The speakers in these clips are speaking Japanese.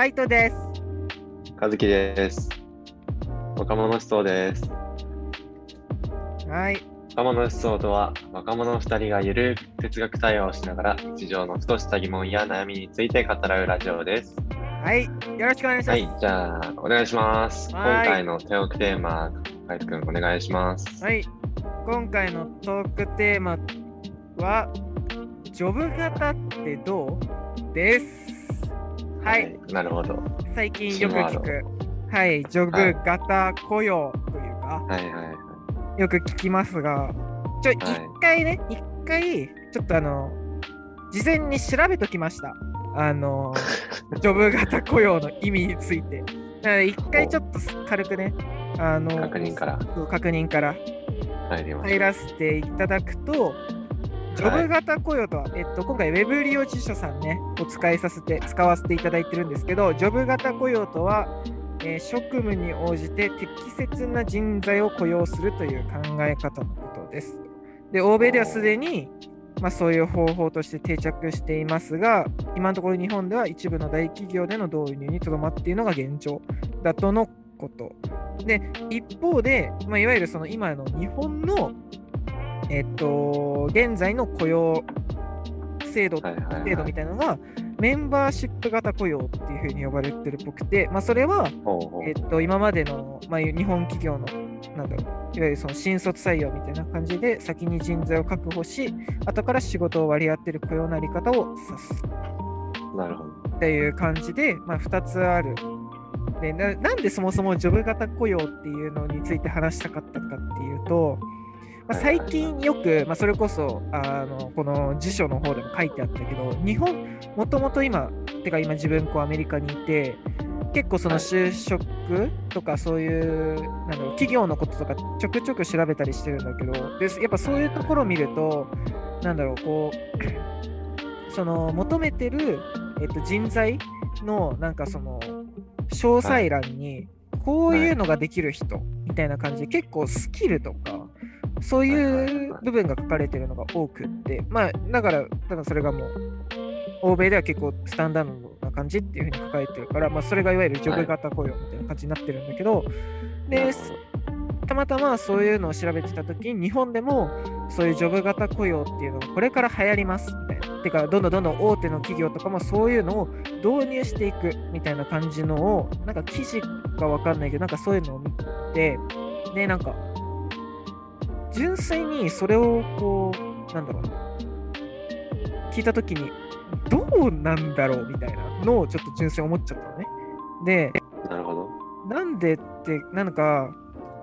カイトです。和樹です。若者思想です。はい。若者思想とは、若者2人がゆるく哲学対話をしながら、日常のふとした疑問や悩みについて語らうラジオです。はい。よろしくお願いします。はい、じゃあ、お願いします。今はい回の手置きテーマ、海斗くん、お願いします。はい。今回のトークテーマは、ジョブ型ってどう？です。はい。なるほど。最近よく聞く、はい、ジョブ型雇用というか、はい。はい。はい。よく聞きますが、ちょ、一回ね、一回、ちょっとあの、事前に調べときました。あの、ジョブ型雇用の意味について。一回ちょっと軽くね、あの、確認から。確認から。入らせていただくと、ジョブ型雇用とは、えっと、今回、ウェブ利用辞書さんね、お使いさせて、使わせていただいてるんですけど、ジョブ型雇用とは、えー職務に応じて適切な人材を雇用するという考え方のことです。で、欧米ではすでに、まあ、そういう方法として定着していますが、今のところ日本では一部の大企業での導入にとどまっているのが現状だとのこと。で、一方で、まあ、いわゆるその今の日本の、えっと、現在の雇用制度制度みたいなのが、メンバーシップ型雇用っていうふうに呼ばれてるっぽくて、まあ、それは、えっと、今までの、まあ、日本企業の、なんだろう、いわゆるその新卒採用みたいな感じで、先に人材を確保し、後から仕事を割り当てる雇用のあり方を指すなるほど。っていう感じで、まあ、2つある。でななんでそもそもジョブ型雇用っていうのについて話したかったかっていうと、まあ、最近よく、まあ、それこそあのこの辞書の方でも書いてあったけど、日本、もともと今、てか今自分こうアメリカにいて、結構そのはい。就職とかそういう、なんだろう、企業のこととかちょくちょく調べたりしてるんだけど、でやっぱそういうところを見ると、なんだろう、こう、その求めてる、えっと、人材のなんかその詳細欄にこういうのができる人みたいな感じで結構スキルとかそういう部分が書かれてるのが多くってまあだから多分それがもう欧米では結構スタンダードな感じっていうふうに書かれてるから、まあ、それがいわゆるジョブ型雇用みたいな感じになってるんだけど、でなるほたまたまそういうのを調べてたときに、日本でもそういうジョブ型雇用っていうのがこれから流行りますみたいな。てか、どんどんどんどん大手の企業とかもそういうのを導入していくみたいな感じのを、なんか記事かわかんないけど、なんかそういうのを見て、で、なんか、純粋にそれをこう、なんだろうな、聞いたときに、どうなんだろうみたいなのをちょっと純粋に思っちゃったのね。で、ど。なるほど。なんでって、なんか、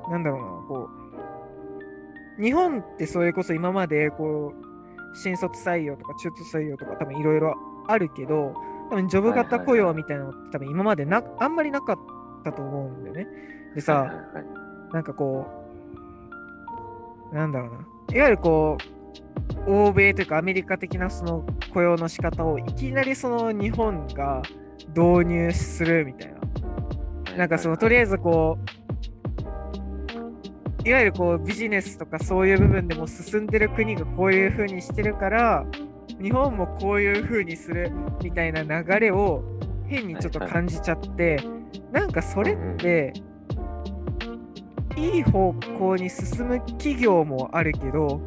なんだろうな、こう、日本ってそれこそ今まで、こう、新卒採用とか中途採用とか多分いろいろあるけど、多分ジョブ型雇用みたいなのって多分今までな、あんまりなかったと思うんだよね。でさ、はいはいはいなんかこう、なんだろうな。いわゆるこう、欧米というかアメリカ的なその雇用の仕方をいきなりその日本が導入するみたいな。なんかそのとりあえずこう、いわゆるこうビジネスとかそういう部分でも進んでる国がこういう風にしてるから、日本もこういう風にするみたいな流れを変にちょっと感じちゃって、なんかそれって、いい方向に進む企業もあるけど、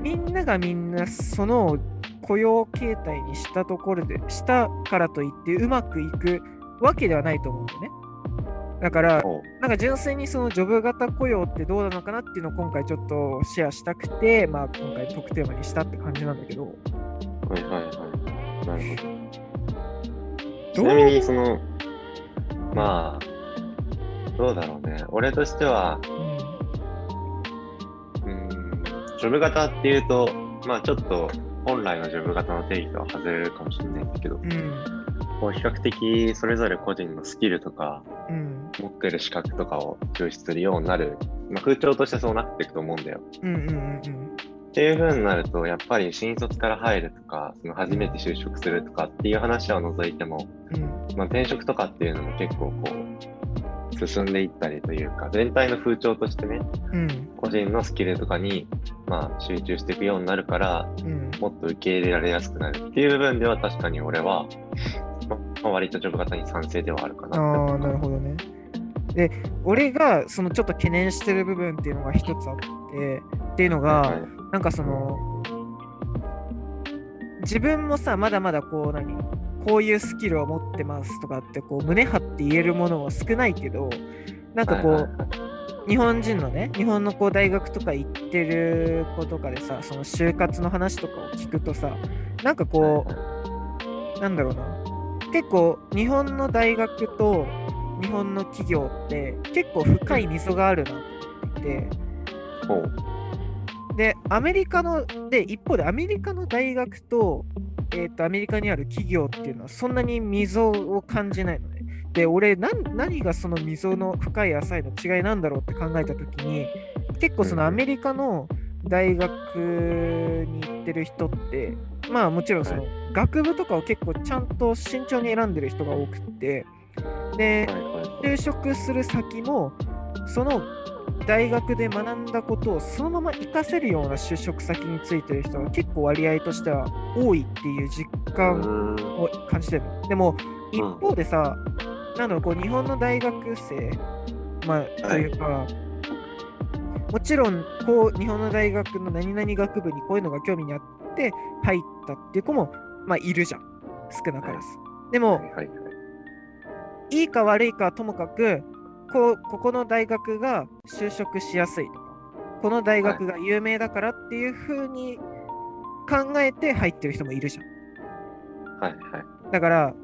みんながみんなその雇用形態にしたところで、したからといってうまくいくわけではないと思うんだよね。だから、なんか純粋にそのジョブ型雇用ってどうなのかなっていうのを今回ちょっとシェアしたくて、まあ今回特テーマにしたって感じなんだけど、はいはいはい。なるほど。ちなみに、その、まあ、どうだろうね。俺としては、うん、うーん、ジョブ型っていうと、まあちょっと本来のジョブ型の定義とは外れるかもしれないんだけど、うん、こう比較的それぞれ個人のスキルとか、うん、持ってる資格とかを重視するようになる、まあ、風潮としてそうなっていくと思うんだよ。うん、うん、うん、っていう風になると、やっぱり新卒から入るとか、その初めて就職するとかっていう話を除いても、うん、まあ、転職とかっていうのも結構こう、進んでいったりというか、全体の風潮としてね、うん、個人のスキルとかに、まあ、集中していくようになるから、うん、もっと受け入れられやすくなるっていう部分では確かに俺は、ままあ、割とジョブ型に賛成ではあるかなああ、なるほどね。で、俺がそのちょっと懸念してる部分っていうのが一つあって、っていうのが、はい。なんかその、自分もさ、まだまだこう何、こういうスキルを持ってますとかって、こう胸張って言えるものは少ないけど、なんかこう、はいはいはい。日本人のね、日本のこう大学とか行ってる子とかでさ、その就活の話とかを聞くとさ、なんかこう、なんだろうな、結構日本の大学と日本の企業って結構深い溝があるなっていて、ほうで、アメリカの、で、一方でアメリカの大学と、えっ、と、アメリカにある企業っていうのはそんなに溝を感じないのね。で、俺、なん何がその溝の深い浅いの違いなんだろうって考えたときに、結構そのアメリカの大学に行ってる人って、まあもちろんその学部とかを結構ちゃんと慎重に選んでる人が多くって、で、就職する先もその大学で学んだことをそのまま活かせるような就職先についてる人が結構割合としては多いっていう実感を感じてるの。でも一うん。方でさ、なんだろうこう日本の大学生、まあ、というか、もちろんこう日本の大学の何々学部にこういうのが興味にあって入ったっていう子も、まあ、いるじゃん。少なからず。でも、はい。はい。はいいいか悪いかはともかくこうここの大学が就職しやすい。とかこの大学が有名だからっていうふうに考えて入ってる人もいるじゃん。はいはい。だから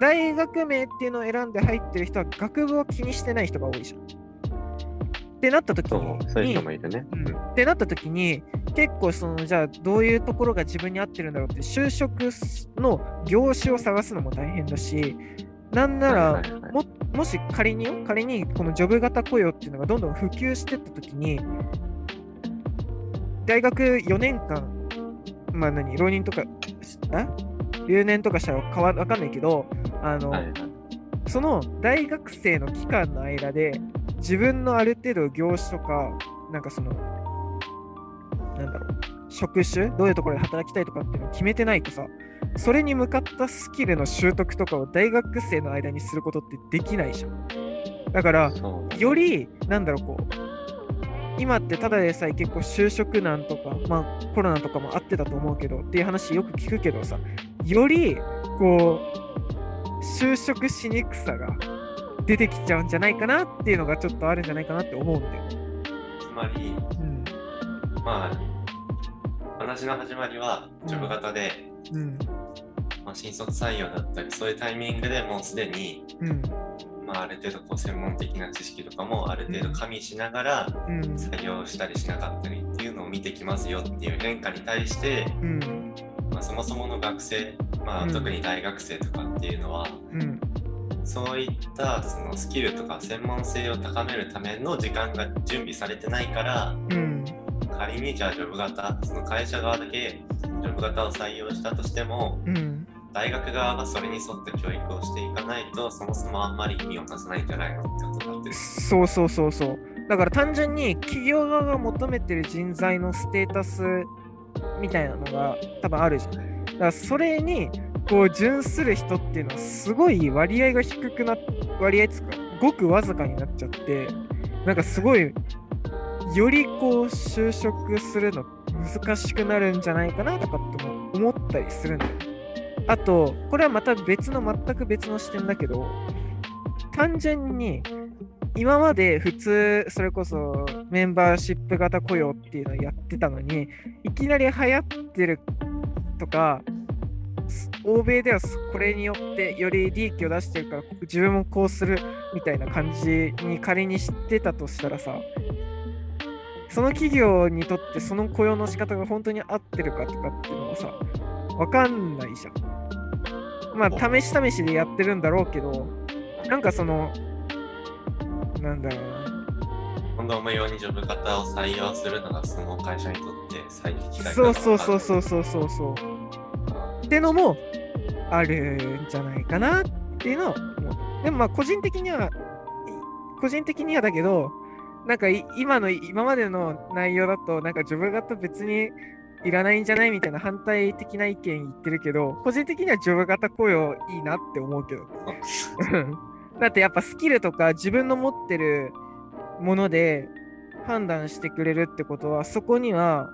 大学名っていうのを選んで入ってる人は学部を気にしてない人が多いじゃん。ってなった時そにうそういう人もいるね。うん。ってなった時に結構そのじゃあどういうところが自分に合ってるんだろうって就職の業種を探すのも大変だしなんなら、ももし仮によ仮にこのジョブ型雇用っていうのがどんどん普及していったときに、大学4年間、まあ何、浪人とか、あ？留年とかしたらかわわかんないけど、あの、はいはい。その大学生の期間の間で、自分のある程度業種とか、なんかその、なんだろう、職種、どういうところで働きたいとかっていうのを決めてないとさ、それに向かったスキルの習得とかを大学生の間にすることってできないじゃん。だから、より、なんだろう、こう、今ってただでさえ結構就職難とか、まあコロナとかもあってたと思うけどっていう話よく聞くけどさ、より、こう、就職しにくさが出てきちゃうんじゃないかなっていうのがちょっとあるんじゃないかなって思うんだよね。つまり、うん。まあ、話の始まりは、ジョブ型で、うん。まあ、新卒採用だったり、そういうタイミングでもうすでに、うん。まあ、ある程度こう専門的な知識とかもある程度加味しながらうん。採用したりしなかったりっていうのを見てきますよっていう変化に対して、うん。まあ、そもそもの学生、まあ、うん特に大学生とかっていうのは、うん。そういったそのスキルとか専門性を高めるための時間が準備されてないからうん。仮にじゃあジョブ型その会社側だけジョブ型を採用したとしてもうん。大学側がそれに沿った教育をしていかないとそもそもあんまり意味をなさないんじゃないのってことになってる。そうそうそうそう。だから単純に企業側が求めてる人材のステータスみたいなのが多分あるじゃん。だからそれにこう準する人っていうのはすごい割合が低くな割合つうかごくわずかになっちゃってなんかすごいよりこう就職するの難しくなるんじゃないかなとかって思ったりするんだよ。あとこれはまた別の全く別の視点だけど単純に今まで普通それこそメンバーシップ型雇用っていうのをやってたのにいきなり流行ってるとか欧米ではこれによってより利益を出してるから自分もこうするみたいな感じに仮に知ってたとしたらさその企業にとってその雇用の仕方が本当に合ってるかとかっていうのはさわかんないじゃん。まあ試し試しでやってるんだろうけどなんかそのなんだろうな今度無用にジョブ型を採用するのがその会社にとって最適解そうそうそうそうそうそうそうってのもあるんじゃないかなっていうのを。でもまあ個人的には、い個人的にはだけど、なんかい今の今までの内容だと、なんか自分型別にいらないんじゃない？みたいな反対的な意見言ってるけど、個人的にはジョブ型雇用いいなって思うけど。だってやっぱスキルとか自分の持ってるもので判断してくれるってことは、そこには、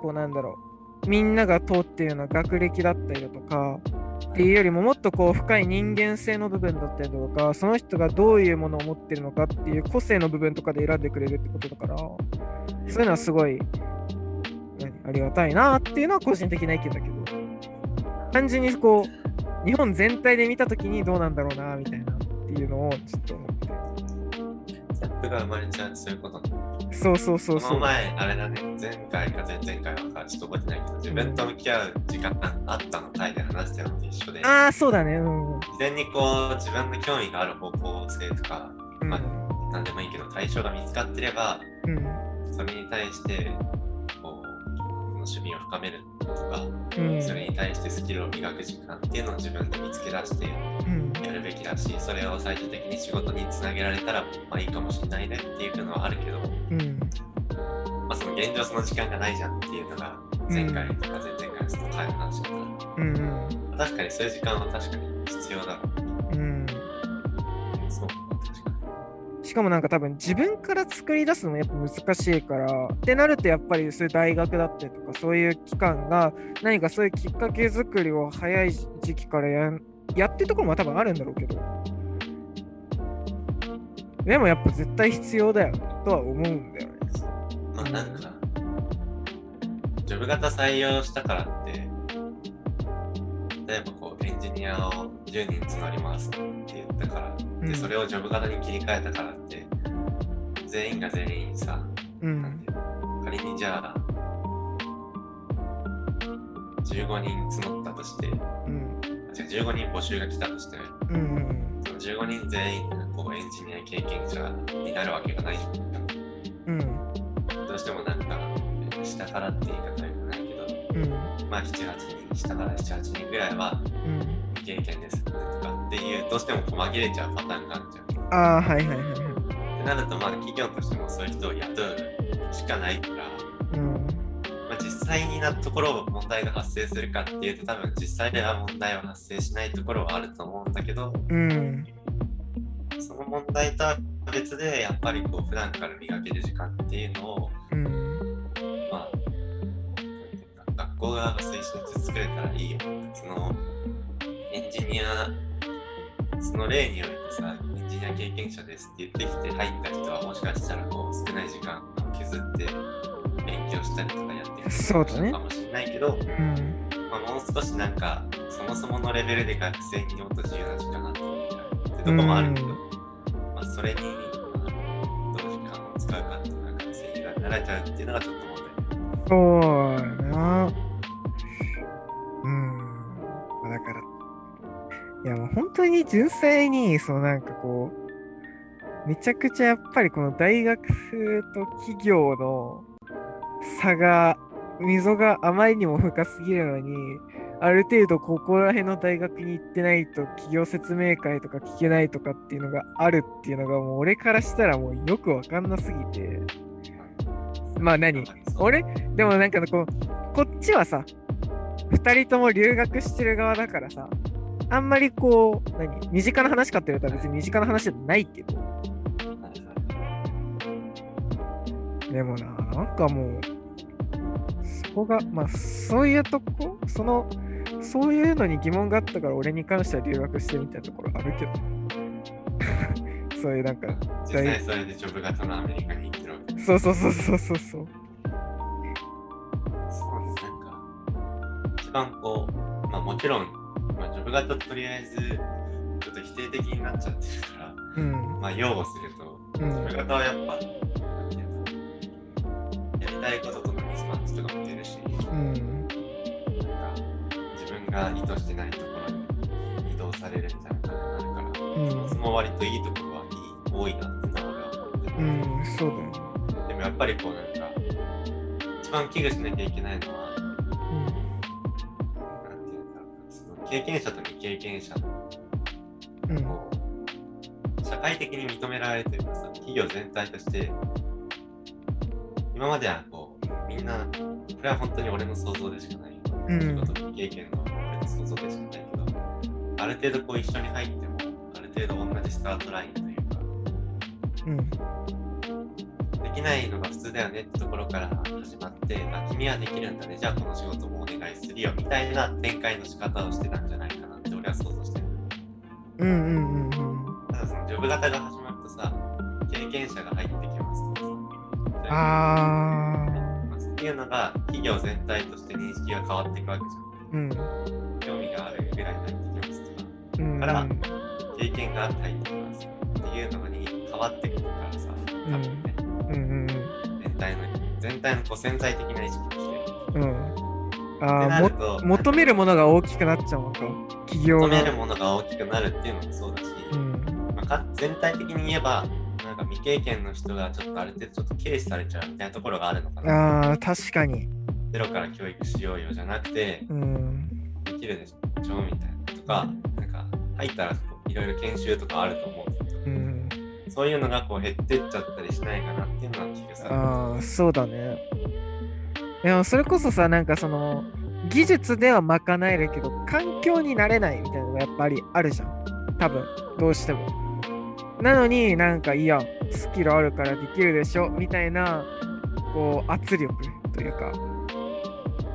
こうなんだろう、みんなが通っているような学歴だったりだとか、っていうよりももっとこう深い人間性の部分だったりとか、その人がどういうものを持ってるのかっていう個性の部分とかで選んでくれるってことだから、そういうのはすごい何ありがたいなっていうのは個人的な意見だけど、単純にこう、日本全体で見たときにどうなんだろうなみたいなっていうのをちょっと思って。ギャップが生まれちゃう、そういうことね。そうそうそうそう。この前、あれだね、前回か前々回はちょっと覚えてないけど、自分と向き合う時間があったの回で話したのと一緒で、ああ、そうだね。うん。事前にこう、自分の興味がある方向性とか、うんまあ、なんでもいいけど、対象が見つかってれば、うん。それに対して、趣味を深めるとか、うん。それに対してスキルを磨く時間っていうのを自分で見つけ出してうん。やるべきだし、それを最終的に仕事につなげられたら、まあいいかもしれないねっていうのはあるけど、うん。まあその現状その時間がないじゃんっていうのが、前回とか前々回のその回の話だったら、うん。まあ確かにそういう時間は確かに必要だろう。うん。そう、しかもなんか多分自分から作り出すのもやっぱ難しいからってなるとやっぱりそういう大学だったりとかそういう機関が何かそういうきっかけ作りを早い時期からややってるところも多分あるんだろうけどでもやっぱ絶対必要だよとは思うんだよね。まあなんか、ジョブ型採用したからって、例えばこうジニアを10人募りますって言ったから、うん。でそれをジョブ型に切り替えたからって、全員が全員さ、うん。なん仮にじゃあ、15人募ったとして、うん。違う15人募集が来たとして、うんうんその15人全員がこうエンジニア経験者になるわけがないじゃん。うん。どうしてもなんか、えー下からって言い方は良くないけど、うん。まあ7、8人、下から7、8人ぐらいはうん未経験ですとかっていう、どうしても紛れちゃうパターンがあるじゃん。っああはいはいはいはい。てなると、まあ企業としてもそういう人を雇うしかないから、うんまあ、実際になところ問題が発生するかっていうと多分実際では問題は発生しないところはあると思うんだけどうんその問題とは別でやっぱりこう普段から磨ける時間っていうのをうん。学校側が推進して作れたらいいよそのエンジニアその例によってさエンジニア経験者ですって言ってきて入った人はもしかしたらこう少ない時間を削って勉強したりとかやってるそうだねかもしれないけど、うんまあ、もう少しなんかそもそものレベルで学生にもっと自由な時間があってってとこもあるけど、うんまあ、それに、まあ、どう時間を使うかっていうのが学生になられちゃうっていうのがちょっとそうやな。うん。まあだから、いやもう本当に純粋に、そのなんかこう、めちゃくちゃやっぱりこの大学と企業の差が、溝があまりにも深すぎるのに、ある程度ここら辺の大学に行ってないと企業説明会とか聞けないとかっていうのがあるっていうのがもう俺からしたらもうよくわかんなすぎて。まあ何？俺？でもなんかこう、こっちはさ、二人とも留学してる側だからさ、あんまりこう、何身近な話かって言われたら別に身近な話じゃないけど、でもな、なんかもう、そこが、まあそういうとこ、その、そういうのに疑問があったから俺に関しては留学してみたいなところあるけど、そういうなんか、実際それでジョブ型のアメリカに行って。るわけそうそうそうそうそう。そう。そうなんか一番こう、まあもちろん、まあ、ジョブ型とりあえずちょっと否定的になっちゃってるから、うん。まあ擁護すると、うんジョブ型はやっぱ、やりたいこととのミスマッチとかも出るし、うん。なんか自分が意図してないところに移動されるみたいな感じになるから、うんそもそも割といいところはいい多いなってのは俺は思ってて、うん、そうだよね。でもやっぱりこうなんか一番危惧しなきゃいけないのは経験者と未経験者のうん。こう社会的に認められてるかさ企業全体として今まではこうみんな、これは本当に俺の想像でしかない。うん仕事経験の俺の想像でしかないけど、ある程度こう一緒に入っても、ある程度同じスタートラインというか、うん。できないのが普通だよねってところから始まって、あ、君はできるんだね、じゃあこの仕事もお願いするよみたいな展開の仕方をしてたんじゃないかなって俺は想像してる。うんうんうんうん。ただそのジョブ型が始まるとさ、経験者が入ってきますとかさ、あっていうのが企業全体として認識が変わっていくわけじー。うん。ゃん。興味があるぐらいに入ってきますとか、うん。から経験が入ってきますっていうのに変わってくるからさ、多分ね、うんうん全体の、全体のこう潜在的な意識として。うん。ああ、も求めるものが大きくなっちゃうのか。企業が。求めるものが大きくなるっていうのもそうだし、うん。まあ、か全体的に言えば、なんか未経験の人がちょっとある程度ちょっと軽視されちゃうみたいなところがあるのかな。ああ、確かに。ゼロから教育しようよじゃなくて、うん。できるでしょみたいなとか、なんか入ったらいろいろ研修とかあると思う。そういうのがこう減ってっちゃったりしないかなっていうのは気がさ。ああ、そうだね。でもそれこそさ、なんかその、技術では賄えるけど、環境になれないみたいなのがやっぱりあるじゃん。多分、どうしても。なのになんか、いや、スキルあるからできるでしょみたいな、こう、圧力というか、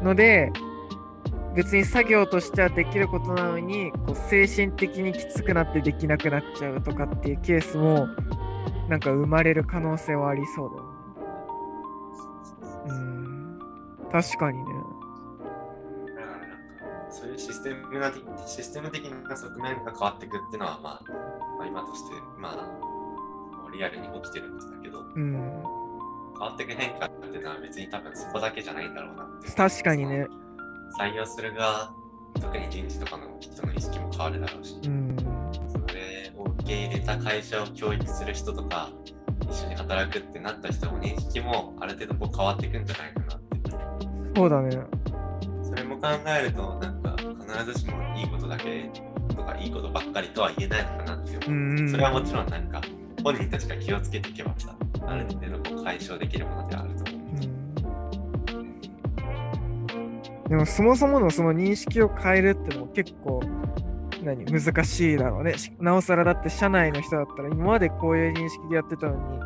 ので、別に作業としてはできることなのに、こう精神的にきつくなってできなくなっちゃうとかっていうケースも、なんか生まれる可能性はありそうだよね。うん。確かにね。だからなんかそういうシステムなシステム的な側面が変わっていくっていうのは、まあ、まあ、今として、まあ、リアルに起きてることだけど、うん。変わっていく変化っていうのは別に多分そこだけじゃないんだろうなって。確かにね。採用する側、特に人事とかの人の意識も変わるだろうし、うん。それを受け入れた会社を教育する人とか、一緒に働くってなった人も認識もある程度こう変わっていくんじゃないかなって。そうだね。それも考えると、なんか必ずしもいいことだけとかいいことばっかりとは言えないのかなって思う。うんうん。それはもちろんなんか本人たちが気をつけていけばさ、ある程度こう解消できるものではあると思う。でもそもそものその認識を変えるってのも結構何難しいだろうね。なおさらだって社内の人だったら今までこういう認識でやってたのに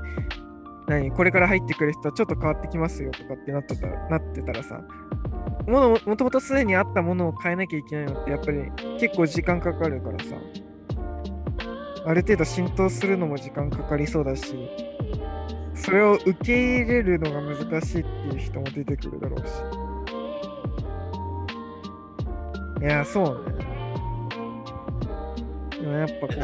何これから入ってくる人はちょっと変わってきますよとかってなってたなってたらさものもともとすでにあったものを変えなきゃいけないのってやっぱり結構時間かかるからさある程度浸透するのも時間かかりそうだしそれを受け入れるのが難しいっていう人も出てくるだろうし。いや、そうね。でもやっぱこう、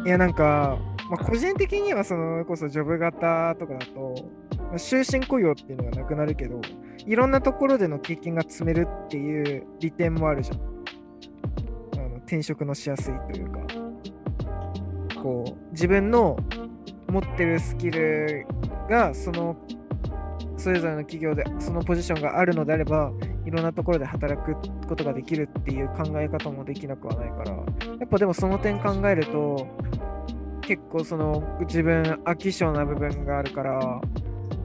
うん。いや、なんか、まあ、個人的にはそのこそジョブ型とかだと、まあ終身雇用っていうのがなくなるけど、いろんなところでの経験が積めるっていう利点もあるじゃん。あの転職のしやすいというか、こう、自分の持ってるスキルがそのそれぞれの企業でそのポジションがあるのであればいろんなところで働くことができるっていう考え方もできなくはないから。やっぱでもその点考えると結構その自分飽き性な部分があるから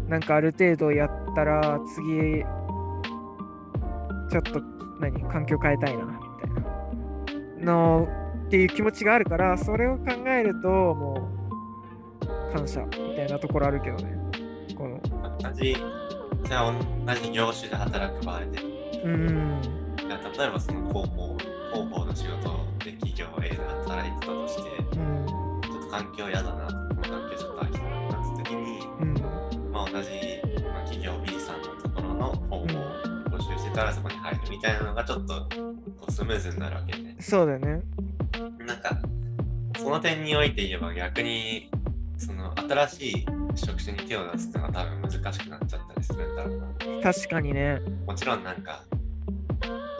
なんかある程度やったら次ちょっと何環境変えたいなみたいなのっていう気持ちがあるからそれを考えるともう感謝みたいなところあるけどね。この。同じ、じゃあ同じ業種で働く場合で、うん。例えばその広報、広報の仕事で企業 A で働いてたとして、うんちょっと環境嫌だな、この環境ちょっと飽きたなって時に、うん。まあ、同じ、まあ、企業 B さんのところの広報を募集してたらそこに入るみたいなのがちょっとこうスムーズになるわけね。そうだよね。なんか、その点において言えば逆に、その新しい職種に手を出すっていうのは多分難しくなっちゃったりするんだろうな。確かにねもちろんなんか、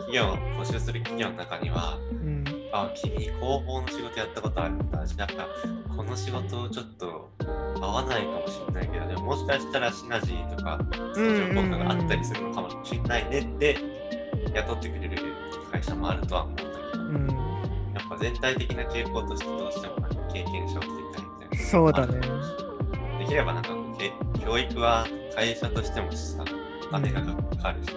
企業、募集する企業の中には、うんあ、君、広報の仕事やったことあるんだ。じゃあ、この仕事ちょっと合わないかもしれないけど、でももしかしたらシナジーとか相乗効果があったりするのかもしれないねって雇ってくれる会社もあるとは思うんだけど、うんやっぱ全体的な傾向としてどうしても経験者を取りたいみたいな。そうだねできればなんかけ教育は会社としてもさ、お金がかかるし、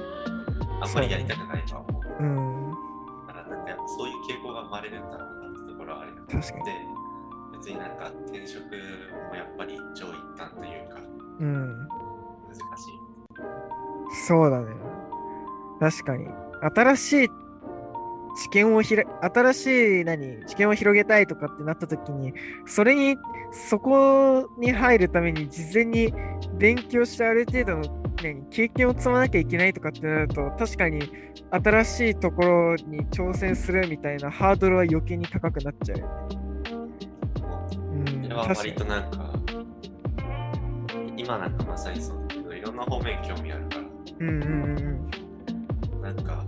あんまりやりたくないとは思う。うん。だからなんかやっぱそういう傾向が生まれるんだろうなってところはあるよね。確かにで、別になんか転職もやっぱり一長一短というか、うん。難しい。そうだね。確かに。新しい知見をひら、新しい何、知見を広げたいとかってなった時に、それに、そこに入るために事前に勉強してある程度の、何、経験を積まなきゃいけないとかってなると、確かに新しいところに挑戦するみたいなハードルは余計に高くなっちゃうよね。うん。割となんか、今なんかまさにそうだけど、いろんな方面興味あるから、うんうんうんなんか、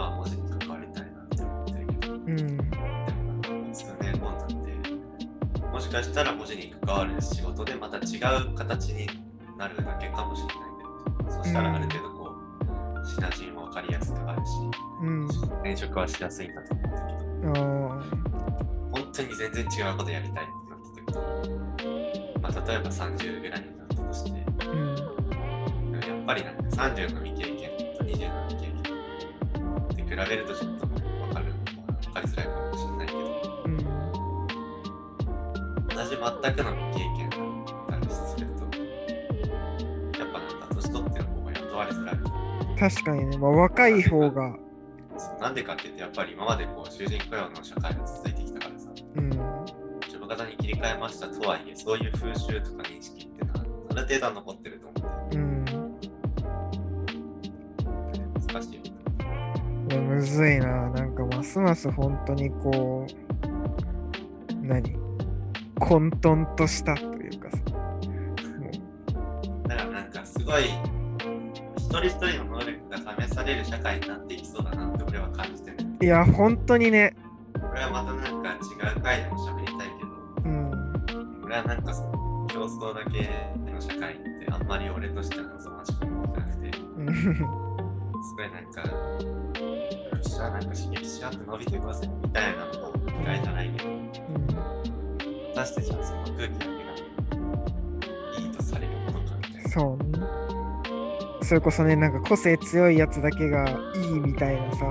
まあ文字に関わりたいなって思ってるけど、うん。数年後になって、もしかしたら文字に関わる仕事でまた違う形になるだけかもしれないけど、そしたらある程度こう、シナジーも分かりやすくあるし、うん。転職はしやすいんだと思うんだけど、あ本当に全然違うことやりたいってなった時に、まあ、例えば30ぐらいになったとして、あ。うん。やっぱりなんか30のって比べるとちょっと分かる、分かりづらいかもしれないけど、うん。同じ全くの未経験だったりすると、やっぱなんか年取ってる方が雇われづらい。確かにね、まあ、若い方が、なんでかって言って、やっぱり今までこう囚人雇用の社会が続いてきたからさ、うん、自分型に切り替えましたとはいえ、そういう風習とか認識ってのはある程度は残ますます本当にこう、何？混沌としたというかさ、もだからなんかすごい一人一人の能力が試される社会になっていきそうだなって俺は感じてる。ういや、本当にね、これはまたなんか違う回でも喋りたいけど、うん、俺はなんかその競争だけの社会ってあんまり俺としては望ましく思ってなくて、ごいなんか、よっしゃ、なんか刺激し合って伸びていこうぜみたいなのも嫌いじゃないけど、果たしてじゃあその空気だけがいいとされるものかみたいな。そうね。それこそね、なんか個性強いやつだけがいいみたいなさ、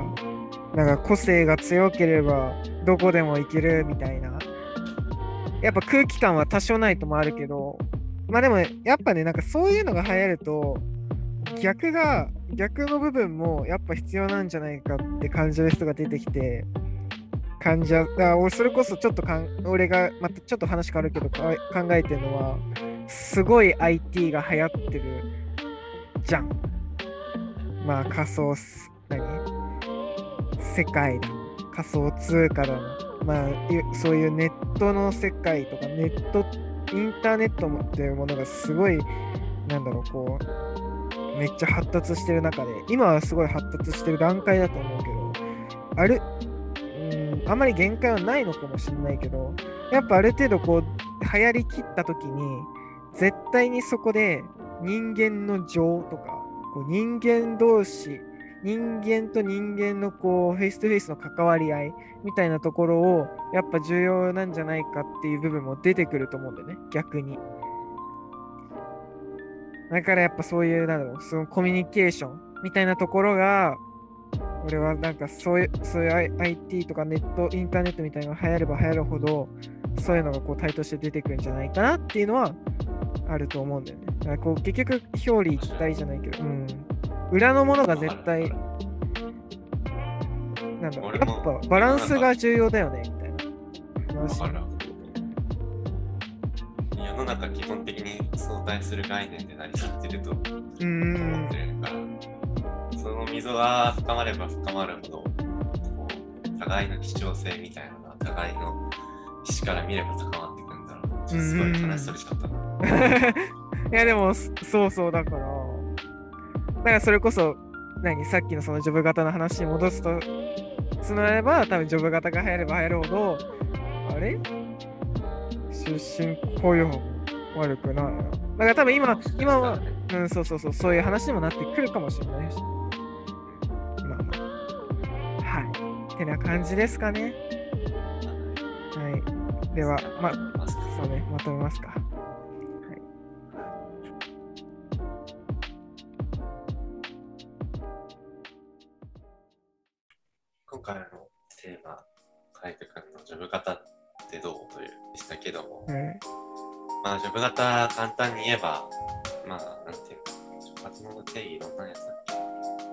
なんか個性が強ければどこでも行けるみたいな。やっぱ空気感は多少ないともあるけど、まあでもやっぱね、なんかそういうのが流行ると、逆が、逆の部分もやっぱ必要なんじゃないかって感じる人が出てきて、感じは、だから俺それこそちょっとかん、俺がまたちょっと話変わるけど考えてるのは、すごい IT が流行ってるじゃん。まあ仮想す、何？世界だ、仮想通貨だの、まあそういうネットの世界とか、ネット、インターネットっていうものがすごい、なんだろう、こう、めっちゃ発達してる中で、今はすごい発達してる段階だと思うけど、ある、うん、あまり限界はないのかもしれないけど、やっぱある程度こう、流行りきった時に、絶対にそこで人間の情とか、こう人間同士、人間と人間のこうフェイストゥフェイスの関わり合いみたいなところをやっぱ重要なんじゃないかっていう部分も出てくると思うんだよね、逆に。だからやっぱそういう、なんだろう、そのコミュニケーションみたいなところが、俺はなんかそういう、そういう IT とかネット、インターネットみたいなのが流行れば流行るほど、そういうのがこう対として出てくるんじゃないかなっていうのはあると思うんだよね。だからこう結局表裏一体じゃないけど、うん。裏のものが絶対、なんだろう、やっぱバランスが重要だよね、みたいな話。中基本的に相対する概念で成り立ってると思うんってるから、その溝が深まれば深まるほど、こう互いの貴重性みたいなのが互いの視から見れば高まっていくんだろう。すごい話それちゃったな。いやでもそそうそうだから。だからそれこそ何？さっきのそのジョブ型の話に戻すとつながれば多分ジョブ型が流行れば流行るほどあれ？出身雇用も悪くない。だから多分今、今は、うん、そうそうそう、そういう話にもなってくるかもしれないし。まあまあ。はい。ってな感じですかね。はい。では、ま、そうね、まとめますか。今回のテーマ、海外かのジョブ型ってどうというでしたけども、う、まあ、ジョブ型簡単に言えば、まあ、なんていうか、ジョブ型の定義どんなやつだっ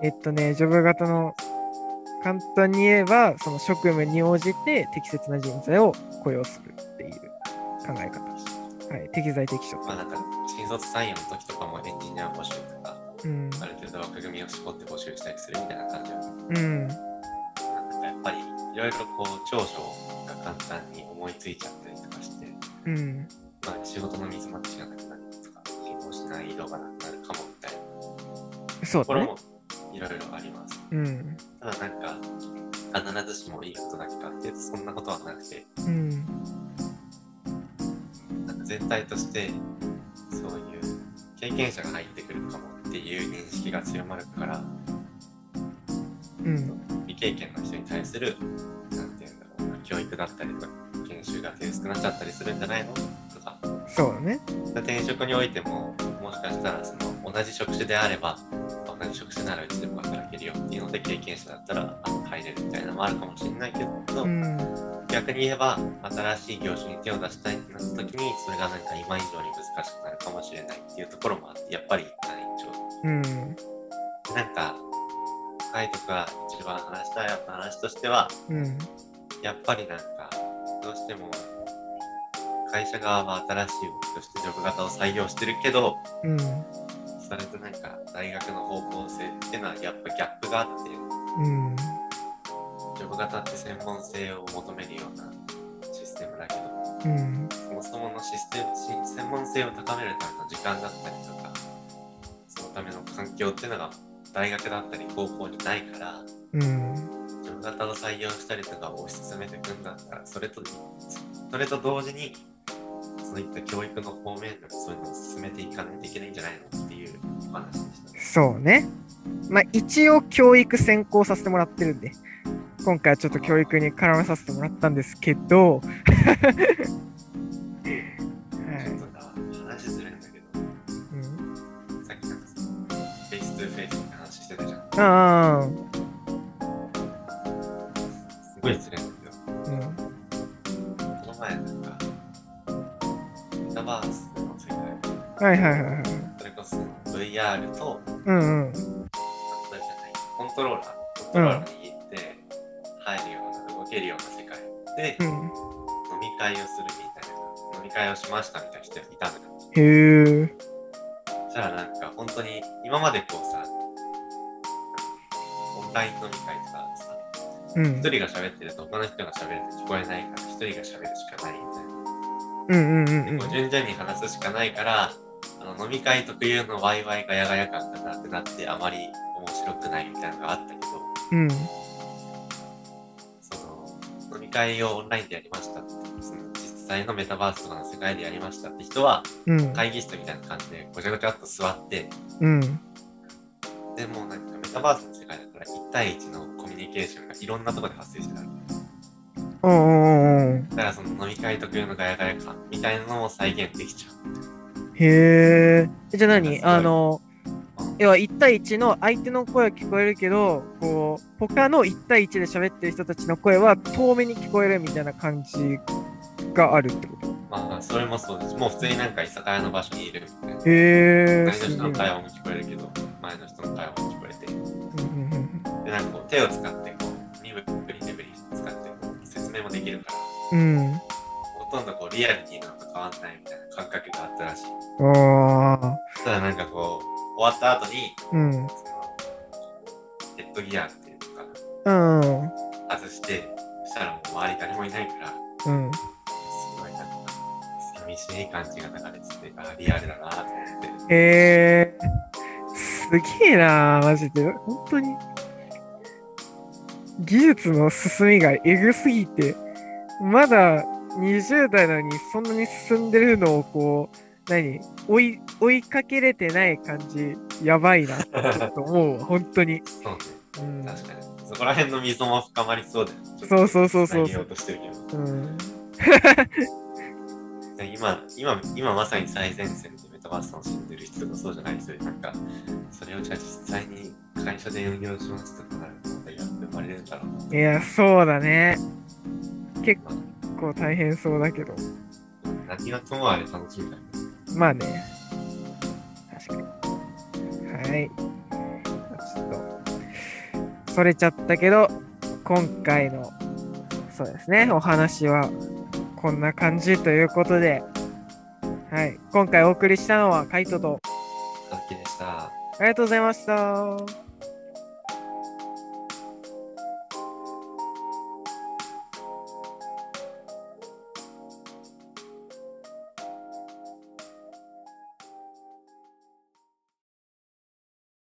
け？えっとね、ジョブ型の簡単に言えば、その職務に応じて適切な人材を雇用するっていう考え方。はい。適材適所。まあなんか、新卒採用の時とかもエンジニア募集とか、うん。ある程度枠組みを絞って募集したりするみたいな感じで、うん。なんかやっぱりいろいろこう長所が簡単に思いついちゃったりとかして、うん。まあ仕事のミスマッチがなくなるとか、進行しない移動がなくなるかもみたいなそうだね。ところもいろいろあります。うん。ただなんか、必ずしもいいことだけかっていうとそんなことはなくて、うん。なんか全体としてそういう経験者が入ってくるかもっていう認識が強まるから、うん。未経験の人に対する、なんていうんだろうな、教育だったりとか、研修が手薄くなっちゃったりするんじゃないのそうだね。転職においても、もしかしたらその同じ職種であれば、同じ職種ならうちでも働けるよっていうので、経験者だったらあ入れるみたいなのもあるかもしれないけど、うん。逆に言えば、新しい業種に手を出したいってなった時に、それがなんか今以上に難しくなるかもしれないっていうところもあって、やっぱり難易うん。調。なんか、カイトが一番話したい話としては、うん。やっぱりなんか、どうしても、会社側は新しい動きとしてジョブ型を採用してるけど、うん。それとなんか大学の方向性っていうのはやっぱギャップがあって、うん。ジョブ型って専門性を求めるようなシステムだけど、うん。そもそものシステム、し専門性を高めるための時間だったりとか、そのための環境っていうのが大学だったり高校にないから、うん。ジョブ型を採用したりとかを推し進めていくんだったら、それと、それと同時に、そういった教育の方面でもそういうのを進めていかないといけないんじゃないのっていうお話でした。そうね。まあ、一応教育専攻させてもらってるんで、今回はちょっと教育に絡めさせてもらったんですけど、はちはいはいはいはい。それこそ VR と、うんうん。じゃない、コントローラー、コントローラー握って入るような、動けるような世界でうん、飲み会をするみたいな、飲み会をしましたみたいな人がいたのよ。へえ。そしたらなんか本当に今までこうさ、オンライン飲み会とかさ、うん一。人が喋ってると他の人が喋ると聞こえないから一人が喋るしかないみたいな。うんうんうんうんでこう順々に話すしかないから、あの飲み会特有のワイワイガヤガヤ感がなくなってあまり面白くないみたいなのがあったけど、うん。その飲み会をオンラインでやりましたって、その実際のメタバースとかの世界でやりましたって人はうん。会議室みたいな感じでごちゃごちゃっと座って、うん。でもなんかメタバースの世界だから1対1のコミュニケーションがいろんなところで発生してた。おうんうんうん。だからその飲み会特有のガヤガヤ感みたいなのも再現できちゃう。へえ。じゃあ何？あの、要は1対1の相手の声は聞こえるけど、こう、他の1対1で喋ってる人たちの声は遠目に聞こえるみたいな感じがあるってこと？まあそれもそうです。もう普通になんか居酒屋の場所にいるみたいな。へえ。前の人の会話も聞こえるけど、前の人の会話も聞こえて、うんうんで、なんかこう手を使ってこう、身振り手振り使ってこう説明もできるから、うん。うん。ほとんどこうリアリティなのと変わんないみたいな感覚があったらしい。ああ。ただなんかこう、終わった後に、うん。ヘッドギアっていうのかうん。な、外して、そしたらもう周り誰もいないから、うん。すごいなんか、寂しい感じが流れてて、あ、リアルだなと思って。へえ。すげえなマジで。本当に。技術の進みがエグすぎて、まだ20代なのにそんなに進んでるのをこう、何？追い、追いかけれてない感じ、やばいな、と思うわ、本当に。そうね、うん。確かに。そこら辺の溝も深まりそうだよね。そうそうそうそううん。で今、今、今まさに最前線でメタバース楽しんでる人とかそうじゃない人で、なんか、それをじゃあ実際に会社で運用しますとかなると、またやって生まれるんだろうな。いや、そうだね。結構、構大変そうだけど。何がともあれ楽しみだね。まあね。確かに。はい。ちょっと、それちゃったけど、今回の、そうですね、お話はこんな感じということで、はい。今回お送りしたのはカイトと、楽器でした。ありがとうございました。